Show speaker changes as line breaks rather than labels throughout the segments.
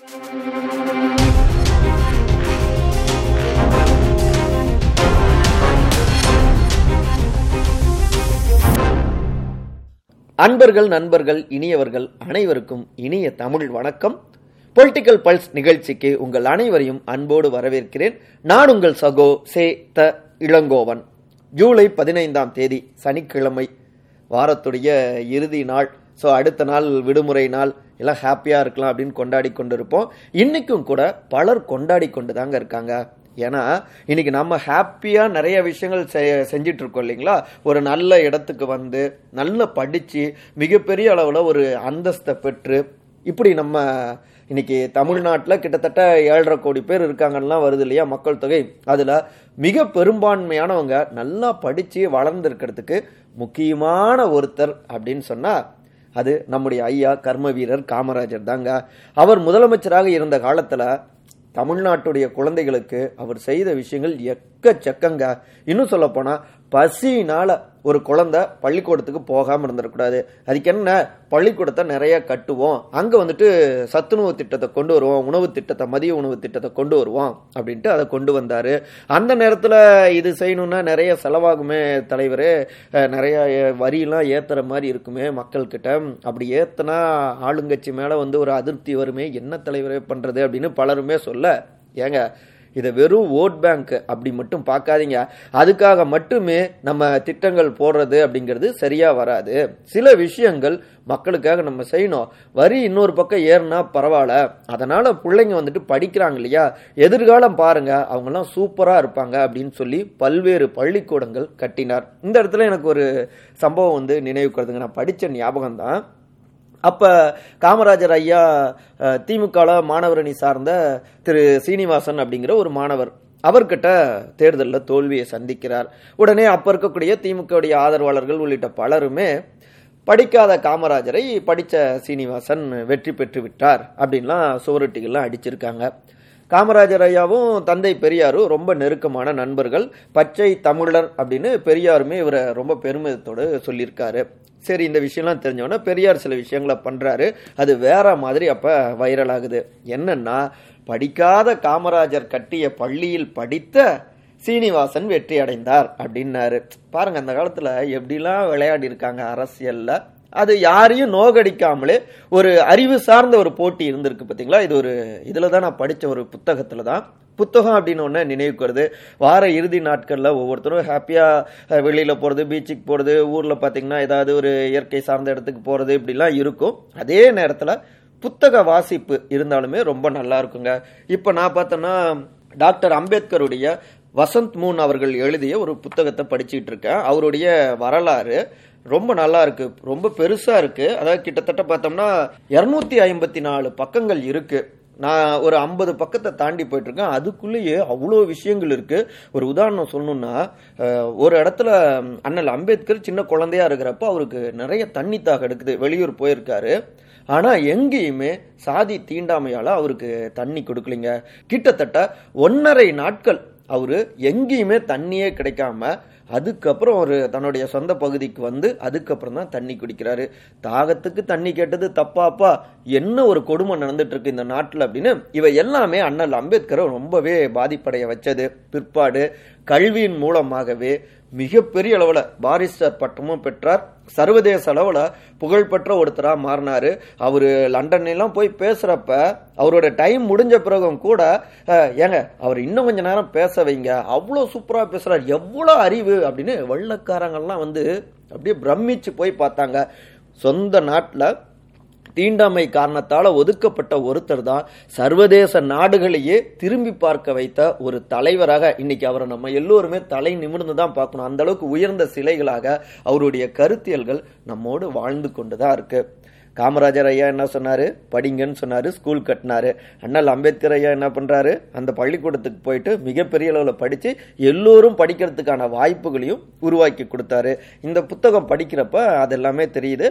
அன்பர்கள் நண்பர்கள் இனியவர்கள் அனைவருக்கும் இனிய தமிழ் வணக்கம். பொலிட்டிக்கல் பல்ஸ் நிகழ்ச்சிக்கு உங்கள் அனைவரையும் அன்போடு வரவேற்கிறேன். நான் உங்கள் சகோ சே த இளங்கோவன். ஜூலை பதினைந்தாம் தேதி சனிக்கிழமை வாரத்துடைய இறுதி நாள். ஸோ அடுத்த நாள் விடுமுறை நாள் எல்லாம் ஹாப்பியாக இருக்கலாம் அப்படின்னு கொண்டாடி கொண்டு இருப்போம் இன்றைக்கும் கூட பலர் கொண்டாடி கொண்டு தாங்க இருக்காங்க. ஏன்னா இன்னைக்கு நம்ம ஹாப்பியா நிறைய விஷயங்கள் செ- செஞ்சிட்டு இருக்கோம் இல்லைங்களா? ஒரு நல்ல இடத்துக்கு வந்து நல்லா படிச்சு மிகப்பெரிய அளவுல ஒரு அந்தஸ்தை பெற்று இப்படி நம்ம இன்னைக்கு தமிழ்நாட்டில் கிட்டத்தட்ட ஏழரை கோடி பேர் இருக்காங்கலாம் வருது இல்லையா மக்கள் தொகை? அதுல மிக பெரும்பான்மையானவங்க நல்லா படிச்சு வளர்ந்துருக்கிறதுக்கு முக்கியமான ஒருத்தர் அப்படின்னு சொன்னா அது நம்முடைய ஐயா கர்ம வீரர் காமராஜர் தாங்க. அவர் முதலமைச்சராக இருந்த காலத்துல தமிழ்நாட்டுடைய குழந்தைகளுக்கு அவர் செய்த விஷயங்கள் எக்கச்சக்கங்க. இன்னும் சொல்ல போனா பசினால ஒரு குழந்தை பள்ளிக்கூடத்துக்கு போகாமல் இருந்துடக்கூடாது. அதுக்கு என்ன பள்ளிக்கூடத்தை நிறைய கட்டுவோம். அங்கே வந்துட்டு சத்துணவு திட்டத்தை கொண்டு வருவோம் உணவு திட்டத்தை மதிய உணவு திட்டத்தை கொண்டு வருவோம் அப்படின்ட்டு அதை கொண்டு வந்தார். அந்த நேரத்தில் இது செய்யணும்னா நிறைய செலவாகுமே தலைவர். நிறைய வரியெல்லாம் ஏற்றுற மாதிரி இருக்குமே மக்கள்கிட்ட. அப்படி ஏற்றுனா ஆளுங்கட்சி மேலே வந்து ஒரு அதிருப்தி வருமே. என்ன தலைவரே பண்ணுறது அப்படின்னு பலருமே சொல்ல. ஏங்க இதை வெறும் ஓட் பேங்க் அப்படி மட்டும் பார்க்காதீங்க. அதுக்காக மட்டுமே நம்ம திட்டங்கள் போடுறது அப்படிங்கிறது சரியா வராது. சில விஷயங்கள் மக்களுக்காக நம்ம செய்யணும். வரி இன்னொரு பக்கம் ஏறுனா பரவாயில்ல. அதனால பிள்ளைங்க வந்துட்டு படிக்கிறாங்க இல்லையா? எதிர்காலம் பாருங்க. அவங்கெல்லாம் சூப்பரா இருப்பாங்க அப்படின்னு சொல்லி பல்வேறு பள்ளிக்கூடங்கள் கட்டினார். இந்த இடத்துல எனக்கு ஒரு சம்பவம் வந்து நினைவுக்கிறதுங்க நான் படிச்ச ஞாபகம் தான் அப்ப காமராஜர் ஐயா திமுக மாணவரணி சார்ந்த திரு சீனிவாசன் அப்படிங்கிற ஒரு மாணவர் அவர்கிட்ட தேர்தலில் தோல்வியை சந்திக்கிறார். உடனே அப்ப இருக்கக்கூடிய திமுகவுடைய ஆதரவாளர்கள் உள்ளிட்ட பலருமே படிக்காத காமராஜரை படித்த சீனிவாசன் வெற்றி பெற்று விட்டார் அப்படின்லாம் சுவரொட்டிகள்லாம் அடிச்சிருக்காங்க. காமராஜர் ஐயாவும் தந்தை பெரியாரும் ரொம்ப நெருக்கமான நண்பர்கள். பச்சை தமிழர் அப்படின்னு பெரியாருமே இவரை ரொம்ப பெருமிதத்தோடு சொல்லியிருக்காரு. சரி இந்த விஷயம்லாம் தெரிஞ்சவொடனே பெரியார் சில விஷயங்களை பண்ணுறாரு அது வேற மாதிரி அப்போ வைரல் ஆகுது. என்னன்னா படிக்காத காமராஜர் கட்டிய பள்ளியில் படித்த சீனிவாசன் வெற்றி அடைந்தார் அப்படின்னாரு. பாருங்க அந்த காலத்தில் எப்படிலாம் விளையாடி இருக்காங்க அரசியலில். அது யாரையும் நோகடிக்காமலே ஒரு அறிவு சார்ந்த ஒரு போட்டி இருந்திருக்கு பார்த்தீங்களா இது ஒரு இதில் தான் நான் படித்த ஒரு புத்தகத்தில் தான் புத்தகம் அப்படின்னு ஒன்று நினைவுக்கிறது வார இறுதி நாட்களில் ஒவ்வொருத்தரும் ஹாப்பியாக வெளியில் போகிறது பீச்சுக்கு போகிறது ஊரில் பார்த்தீங்கன்னா ஏதாவது ஒரு இயற்கை சார்ந்த இடத்துக்கு போகிறது இப்படிலாம் இருக்கும். அதே நேரத்தில் புத்தக வாசிப்பு இருந்தாலுமே ரொம்ப நல்லா இருக்குங்க. இப்போ நான் பார்த்தேன்னா டாக்டர் அம்பேத்கருடைய வசந்த் மூன் அவர்கள் எழுதிய ஒரு புத்தகத்தை படிச்சுட்டு இருக்கேன். அவருடைய வரலாறு ரொம்ப நல்லா இருக்கு. ரொம்ப பெருசா இருக்கு. அதாவது கிட்டத்தட்ட பார்த்தோம்னா இருநூத்தி ஐம்பத்தி நாலு பக்கங்கள் இருக்கு. நான் ஒரு ஐம்பது பக்கத்தை தாண்டி போயிட்டு இருக்கேன் அதுக்குள்ளேயே அவ்வளோ விஷயங்கள் இருக்கு. ஒரு உதாரணம் சொல்லணும்னா ஒரு இடத்துல அண்ணல் அம்பேத்கர் சின்ன குழந்தையா இருக்கிறப்ப அவருக்கு நிறைய தண்ணி தாக எடுக்குது. வெளியூர் போயிருக்காரு. ஆனா எங்கேயுமே சாதி தீண்டாமையால அவருக்கு தண்ணி கொடுக்கலிங்க. கிட்டத்தட்ட ஒன்னரை நாட்கள் அவரு எங்கேயுமே தண்ணியே கிடைக்காம அதுக்கப்புறம் ஒரு தன்னுடைய சொந்த பகுதிக்கு வந்து அதுக்கப்புறம் தான் தண்ணி குடிக்கிறாரு. தாகத்துக்கு தண்ணி கேட்டது தப்பாப்பா? என்ன ஒரு கொடுமை நடந்துட்டு இருக்கு இந்த நாட்டில் அப்படின்னு இவை எல்லாமே அண்ணல் அம்பேத்கரை ரொம்பவே பாதிப்படைய வச்சது. பிற்பாடு கல்வியின் மூலமாகவே மிகப்பெரிய அளவில் பாரிஸ்டர் பட்டமும் பெற்றார். சர்வதேச அளவில் புகழ்பெற்ற ஒருத்தரா மாறினாரு. அவரு லண்டன்லாம் போய் பேசுறப்ப அவரோட டைம் முடிஞ்ச பிறகும் கூட ஏங்க அவர் இன்னும் கொஞ்ச நேரம் பேச வைங்க. அவ்வளோ சூப்பரா பேசுறாரு. எவ்வளோ அறிவு அப்படின்னு வெள்ளக்காரங்கள்லாம் வந்து அப்படியே பிரமிச்சு போய் பார்த்தாங்க. சொந்த நாட்டில் தீண்டாமை காரணத்தால ஒதுக்கப்பட்ட ஒருத்தர் தான் சர்வதேச நாடுகளையே திரும்பி பார்க்க வைத்த ஒரு தலைவராக இன்னைக்கு அவரை நம்ம எல்லோருமே தலை நிமிர்ந்து தான் பார்க்கணும். அந்த அளவுக்கு உயர்ந்த சிலைகளாக அவருடைய கருத்தியல்கள் நம்மோடு வாழ்ந்து கொண்டுதான் இருக்கு. காமராஜர் ஐயா என்ன சொன்னாரு? படிங்கன்னு சொன்னாரு ஸ்கூல் கட்டினாரு. அண்ணல் அம்பேத்கர் ஐயா என்ன பண்றாரு? அந்த பள்ளிக்கூடத்துக்கு போயிட்டு மிகப்பெரிய அளவில் படிச்சு எல்லோரும் படிக்கிறதுக்கான வாய்ப்புகளையும் உருவாக்கி கொடுத்தாரு. இந்த புத்தகம் படிக்கிறப்ப அது எல்லாமே தெரியுது.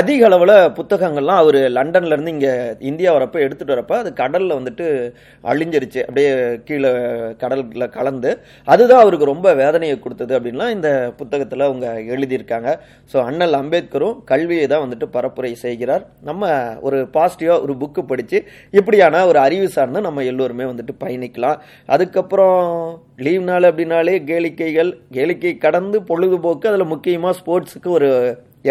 அதிக அளவில் புத்தகங்கள்லாம் அவர் லண்டன்ல இருந்து இங்க இந்தியா வரப்ப எடுத்துட்டு வரப்ப அது கடல்ல வந்துட்டு அழிஞ்சிருச்சு. அப்படியே கீழே கடல்ல கலந்து. அதுதான் அவருக்கு ரொம்ப வேதனையை கொடுத்தது அப்படின்லாம் இந்த புத்தகத்தில் அவங்க எழுதியிருக்காங்க. ஸோ அண்ணல் அம்பேத்கரும் கல்வியை தான் வந்துட்டு பரப்புரை செய்கிறார். சொல்கிறார் நம்ம ஒரு பாசிட்டிவாக ஒரு புக்கு படித்து இப்படியான ஒரு அறிவு சார்ந்து நம்ம எல்லோருமே வந்துட்டு பயணிக்கலாம். அதுக்கப்புறம் லீவ் நாள் அப்படின்னாலே கேளிக்கைகள் கேளிக்கை கடந்து பொழுதுபோக்கு அதில் முக்கியமாக ஸ்போர்ட்ஸுக்கு ஒரு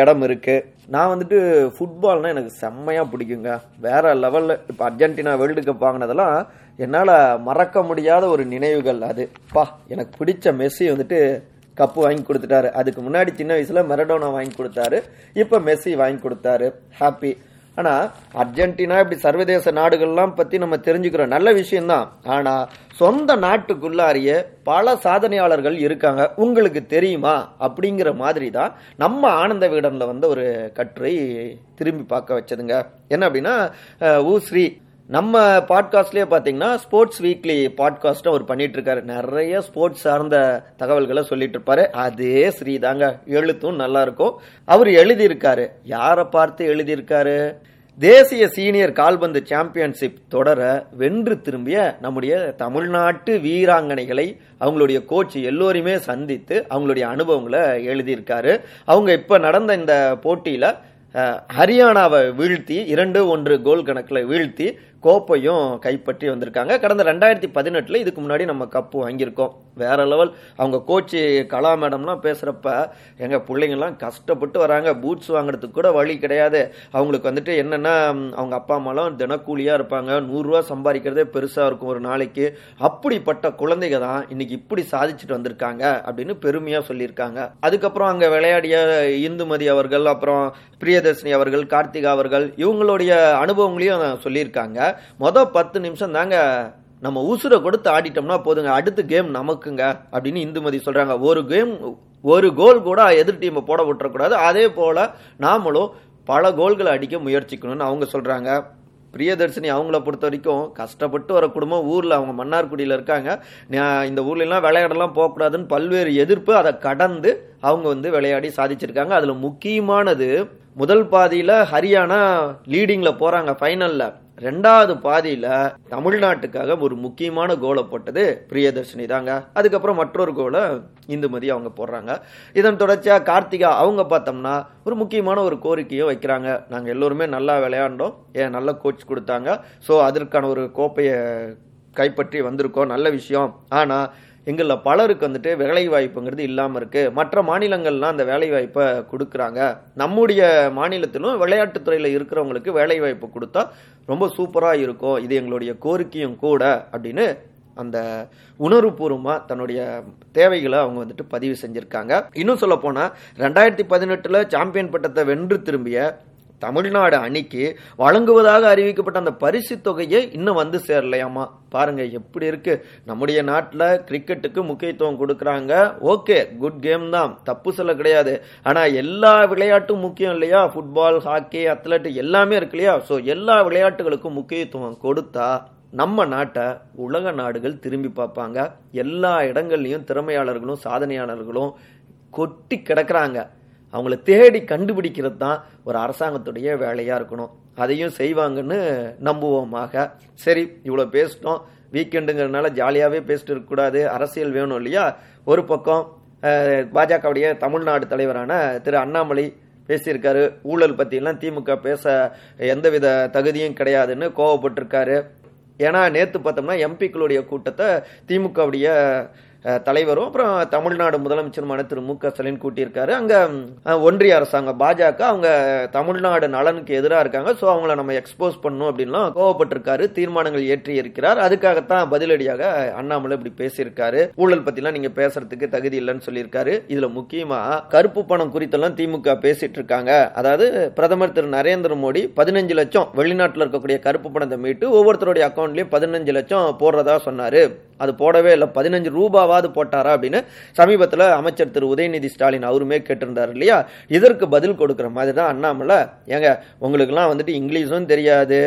இடம் இருக்குது நான் வந்துட்டு ஃபுட்பால்னா எனக்கு செம்மையாக பிடிக்குங்க. வேற லெவலில் இப்போ அர்ஜென்டினா வேர்ல்டு கப் வாங்கினதெல்லாம் என்னால் மறக்க முடியாத ஒரு நினைவுகள் அது. பா எனக்கு பிடிச்ச மெஸ்ஸி வந்துட்டு கப்பு வாங்கி கொடுத்துட்டாரு. அதுக்கு முன்னாடி சின்ன வயசுல மெரடோனா வாங்கி கொடுத்தாரு. இப்போ மெஸ்ஸி வாங்கி கொடுத்தாரு. ஹாப்பி ஆனா அர்ஜென்டினா இப்படி சர்வதேச நாடுகள்லாம் பத்தி நம்ம தெரிஞ்சுக்கிறோம். நல்ல விஷயம்தான். ஆனா சொந்த நாட்டுக்குள்ளாரிய பல சாதனையாளர்கள் இருக்காங்க. உங்களுக்கு தெரியுமா? அப்படிங்கிற மாதிரி தான் நம்ம ஆனந்த விகடனில் வந்த ஒரு கட்டுரை திரும்பி பார்க்க வச்சதுங்க. என்ன அப்படின்னா ஊஸ்ரீ ஸ்ரீ நம்ம பாட்காஸ்ட்லேயே பார்த்தீங்கன்னா ஸ்போர்ட்ஸ் வீக்லி பாட்காஸ்ட் அவர் பண்ணிட்டு இருக்காரு நிறைய ஸ்போர்ட்ஸ் சார்ந்த தகவல்களை சொல்லிட்டு இருப்பாரு அதே ஸ்ரீ தாங்க. எழுத்தும் நல்லா இருக்கும் அவர் எழுதியிருக்காரு. யாரை பார்த்து எழுதியிருக்காரு? தேசிய சீனியர் கால்பந்து சாம்பியன்ஷிப் தொடர வென்று திரும்பிய நம்முடைய தமிழ்நாட்டு வீராங்கனைகளை அவங்களுடைய கோச் எல்லோரையுமே சந்தித்து அவங்களுடைய அனுபவங்களை எழுதியிருக்காரு. அவங்க இப்ப நடந்த இந்த போட்டியில ஹரியானாவை வீழ்த்தி இரண்டு ஒன்று கோல் கணக்கில் வீழ்த்தி கோப்பையும் கைப்பற்றி வந்திருக்காங்க. கடந்த ரெண்டாயிரத்தி பதினெட்டில் இதுக்கு முன்னாடி நம்ம கப்பு வாங்கியிருக்கோம். வேற லெவல் அவங்க கோச்சு கலா மேடம்லாம் பேசுகிறப்ப எங்கள் பிள்ளைங்கள்லாம் கஷ்டப்பட்டு வராங்க. பூட்ஸ் வாங்குறதுக்கு கூட வழி கிடையாது. அவங்களுக்கு வந்துட்டு என்னென்னா அவங்க அப்பா அம்மாலாம் தினக்கூலியாக இருப்பாங்க. நூறுரூவா சம்பாதிக்கிறதே பெருசாக இருக்கும் ஒரு நாளைக்கு. அப்படிப்பட்ட குழந்தைங்க தான் இன்னைக்கு இப்படி சாதிச்சுட்டு வந்திருக்காங்க. அப்படின்னு பெருமையாக சொல்லியிருக்காங்க. அதுக்கப்புறம் அங்கே விளையாடிய இந்துமதி அவர்கள் அப்புறம் பிரியதர்ஷினி அவர்கள் கார்த்திகா அவர்கள் இவங்களுடைய அனுபவங்களையும் சொல்லியிருக்காங்க. மொதல் பத்து நிமிஷம் தாங்க நம்ம உசுரை கொடுத்து ஆடிட்டோம்னா போதுங்க அடுத்த கேம் நமக்குங்க அப்படின்னு இந்துமதி சொல்கிறாங்க ஒரு கேம் ஒரு கோல் கூட எதிர் டீமை போட விட்டுறக்கூடாது. அதே போல் நாமளும் பல கோல்களை அடிக்க முயற்சிக்கணும்னு அவங்க சொல்கிறாங்க பிரியதர்ஷினி அவங்கள பொறுத்த வரைக்கும் கஷ்டப்பட்டு வர குடும்பம் ஊரில் அவங்க மன்னார்குடியில் இருக்காங்க. இந்த ஊர்லலாம் விளையாடலாம் போகக்கூடாதுன்னு பல்வேறு எதிர்ப்பு அதை கடந்து அவங்க வந்து விளையாடி சாதிச்சிருக்காங்க. அதில் முக்கியமானது முதல் பாதியில் ஹரியானா லீடிங்கில் போகிறாங்க ஃபைனலில் ரெண்டாவது பாதியில தமிழ்நாட்டுக்காக ஒரு முக்கியமான கோலை போட்டது பிரியதர்ஷினி தாங்க. அதுக்கப்புறம் மற்றொரு கோலை இந்துமதி அவங்க போடுறாங்க. இதன் தொடர்ச்சியா கார்த்திகா அவங்க பார்த்தோம்னா ஒரு முக்கியமான ஒரு கோரிக்கையை வைக்கிறாங்க. நாங்க எல்லோருமே நல்லா விளையாண்டோம். ஏன் நல்ல கோச் கொடுத்தாங்க. ஸோ அதற்கான ஒரு கோப்பையை கைப்பற்றி வந்திருக்கோம். நல்ல விஷயம். ஆனா எங்களில் பலருக்கு வந்துட்டு வேலை வாய்ப்புங்கிறது இல்லாமல் இருக்குது மற்ற மாநிலங்கள்லாம் அந்த வேலை வாய்ப்பை கொடுக்குறாங்க. நம்முடைய மாநிலத்திலும் விளையாட்டுத்துறையில் இருக்கிறவங்களுக்கு வேலை வாய்ப்பு கொடுத்தா ரொம்ப சூப்பராக இருக்கும். இது எங்களுடைய கோரிக்கையும் கூட அப்படின்னு அந்த உணர்வுபூர்வமாக தன்னுடைய தேவைகளை அவங்க வந்துட்டு பதிவு செஞ்சுருக்காங்க. இன்னும் சொல்ல போனால் ரெண்டாயிரத்தி பதினெட்டில் சாம்பியன் பட்டத்தை வென்று திரும்பிய தமிழ்நாடு அணிக்கு வழங்குவதாக அறிவிக்கப்பட்ட அந்த பரிசு தொகையை இன்னும் வந்து சேரலையாமா? பாருங்க எப்படி இருக்கு. நம்முடைய நாட்டில் கிரிக்கெட்டுக்கு முக்கியத்துவம் கொடுக்குறாங்க. ஓகே குட் கேம் தான். தப்பு சொல்ல கிடையாது. ஆனா எல்லா விளையாட்டும் முக்கியம் இல்லையா? ஃபுட்பால் ஹாக்கி அத்லெட் எல்லாமே இருக்கு இல்லையா? ஸோ எல்லா விளையாட்டுகளுக்கும் முக்கியத்துவம் கொடுத்தா நம்ம நாட்டை உலக நாடுகள் திரும்பி பார்ப்பாங்க. எல்லா இடங்கள்லையும் திறமையாளர்களும் சாதனையாளர்களும் கொட்டி கிடக்குறாங்க. அவங்கள தேடி கண்டுபிடிக்கிறது தான் ஒரு அரசாங்கத்துடைய வேலையாக இருக்கணும். அதையும் செய்வாங்கன்னு நம்புவோமாக சரி இவ்வளோ பேசிட்டோம். வீக்கெண்டுங்கிறதுனால ஜாலியாகவே பேசிட்டு இருக்கக்கூடாது அரசியல் வேணும் இல்லையா? ஒரு பக்கம் பாஜகவுடைய தமிழ்நாடு தலைவரான திரு அண்ணாமலை பேசியிருக்காரு. ஊழல் பற்றியெல்லாம் திமுக பேச எந்தவித தகுதியும் கிடையாதுன்னு கோவப்பட்டிருக்காரு. ஏன்னா நேற்று பார்த்தோம்னா எம்பிக்களுடைய கூட்டத்தை திமுகவுடைய தலைவரும் அப்புறம் தமிழ்நாடு முதலமைச்சருமான திரு மு க ஸ்டாலின் கூட்டியிருக்காரு. அங்கே ஒன்றிய அரசாங்கம் பாஜக அவங்க தமிழ்நாடு நலனுக்கு எதிராக இருக்காங்க. ஸோ அவங்கள நம்ம எக்ஸ்போஸ் பண்ணணும் அப்படின்லாம் கோவப்பட்டிருக்காரு. தீர்மானங்கள் ஏற்றி இருக்கிறார். அதுக்காகத்தான் பதிலடியாக அண்ணாமலை இப்படி பேசியிருக்காரு. ஊழல் பத்திலாம் நீங்க பேசுறதுக்கு தகுதி இல்லைன்னு சொல்லியிருக்காரு. இதுல முக்கியமா கருப்பு பணம் குறித்தெல்லாம் திமுக பேசிட்டு இருக்காங்க அதாவது பிரதமர் திரு நரேந்திர மோடி பதினஞ்சு லட்சம் வெளிநாட்டில் இருக்கக்கூடிய கருப்பு பணத்தை மீட்டு ஒவ்வொருத்தருடைய அக்கௌண்ட்லயும் பதினஞ்சு லட்சம் போடுறதா சொன்னாரு. அது போடவே இல்லை. பதினஞ்சு ரூபாவாவது போட்டாரா அப்படின்னு சமீபத்தில் அமைச்சர் திரு உதயநிதி ஸ்டாலின் அவருமே கேட்டிருந்தார் இல்லையா? இதற்கு பதில் கொடுக்குற மாதிரி தான் அண்ணாமலை. ஏங்க உங்களுக்குலாம் வந்துட்டு இங்கிலீஷும் தெரியாது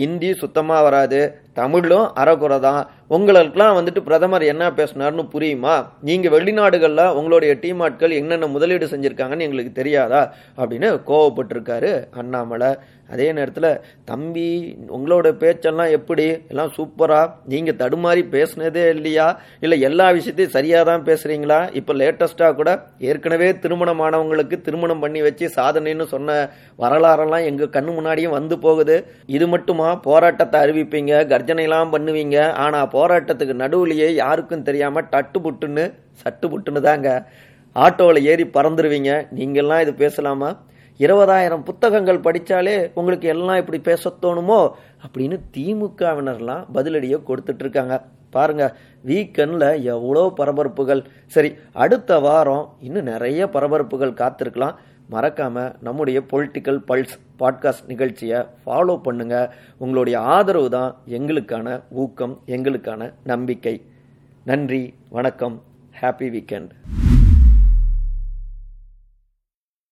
ஹிந்தி சுத்தமாக வராது தமிழும் அறகுறை தான் உங்களுக்கெல்லாம் வந்துட்டு பிரதமர் என்ன பேசினார்னு புரியுமா? நீங்கள் வெளிநாடுகளில் உங்களுடைய டீம் ஆட்கள் என்னென்ன முதலீடு செஞ்சுருக்காங்கன்னு எங்களுக்கு தெரியாதா? அப்படின்னு கோவப்பட்டிருக்காரு அண்ணாமலை. அதே நேரத்தில் தம்பி உங்களோட பேச்செல்லாம் எப்படி? எல்லாம் சூப்பராக நீங்கள் தடுமாறி பேசுனதே இல்லையா? இல்லை எல்லா விஷயத்தையும் சரியாக தான் பேசுகிறீங்களா இப்போ லேட்டஸ்ட்டாக கூட ஏற்கனவே திருமணமானவங்களுக்கு திருமணம் பண்ணி வச்சு சாதனைன்னு சொன்ன வரலாறெல்லாம் எங்கள் கண்ணு முன்னாடியும் வந்து போகுது. இது மட்டுமா? போராட்டத்தை அறிவிப்பீங்க கர்ஜனைலாம் பண்ணுவீங்க. ஆனால் போராட்டத்துக்கு நடுவுலையே யாருக்கும் தெரியாமல் டட்டு புட்டுன்னு சட்டு புட்டுன்னு தாங்க ஆட்டோவில் ஏறி பறந்துருவீங்க. நீங்கள்லாம் இது பேசலாமா? இருபதாயிரம் புத்தகங்கள் படித்தாலே உங்களுக்கு எல்லாம் இப்படி பேச தோணுமோ? அப்படின்னு திமுகவினர்லாம் பதிலடியை கொடுத்துட்டு இருக்காங்க பாருங்க வீக்கெண்டில் எவ்வளோ பரபரப்புகள். சரி அடுத்த வாரம் இன்னும் நிறைய பரபரப்புகள் காத்திருக்கலாம். மறக்காம நம்முடைய பொலிட்டிக்கல் பல்ஸ் பாட்காஸ்ட் நிகழ்ச்சியை ஃபாலோ பண்ணுங்க. உங்களுடைய ஆதரவு தான் எங்களுக்கான ஊக்கம் எங்களுக்கான நம்பிக்கை. நன்றி வணக்கம். Happy weekend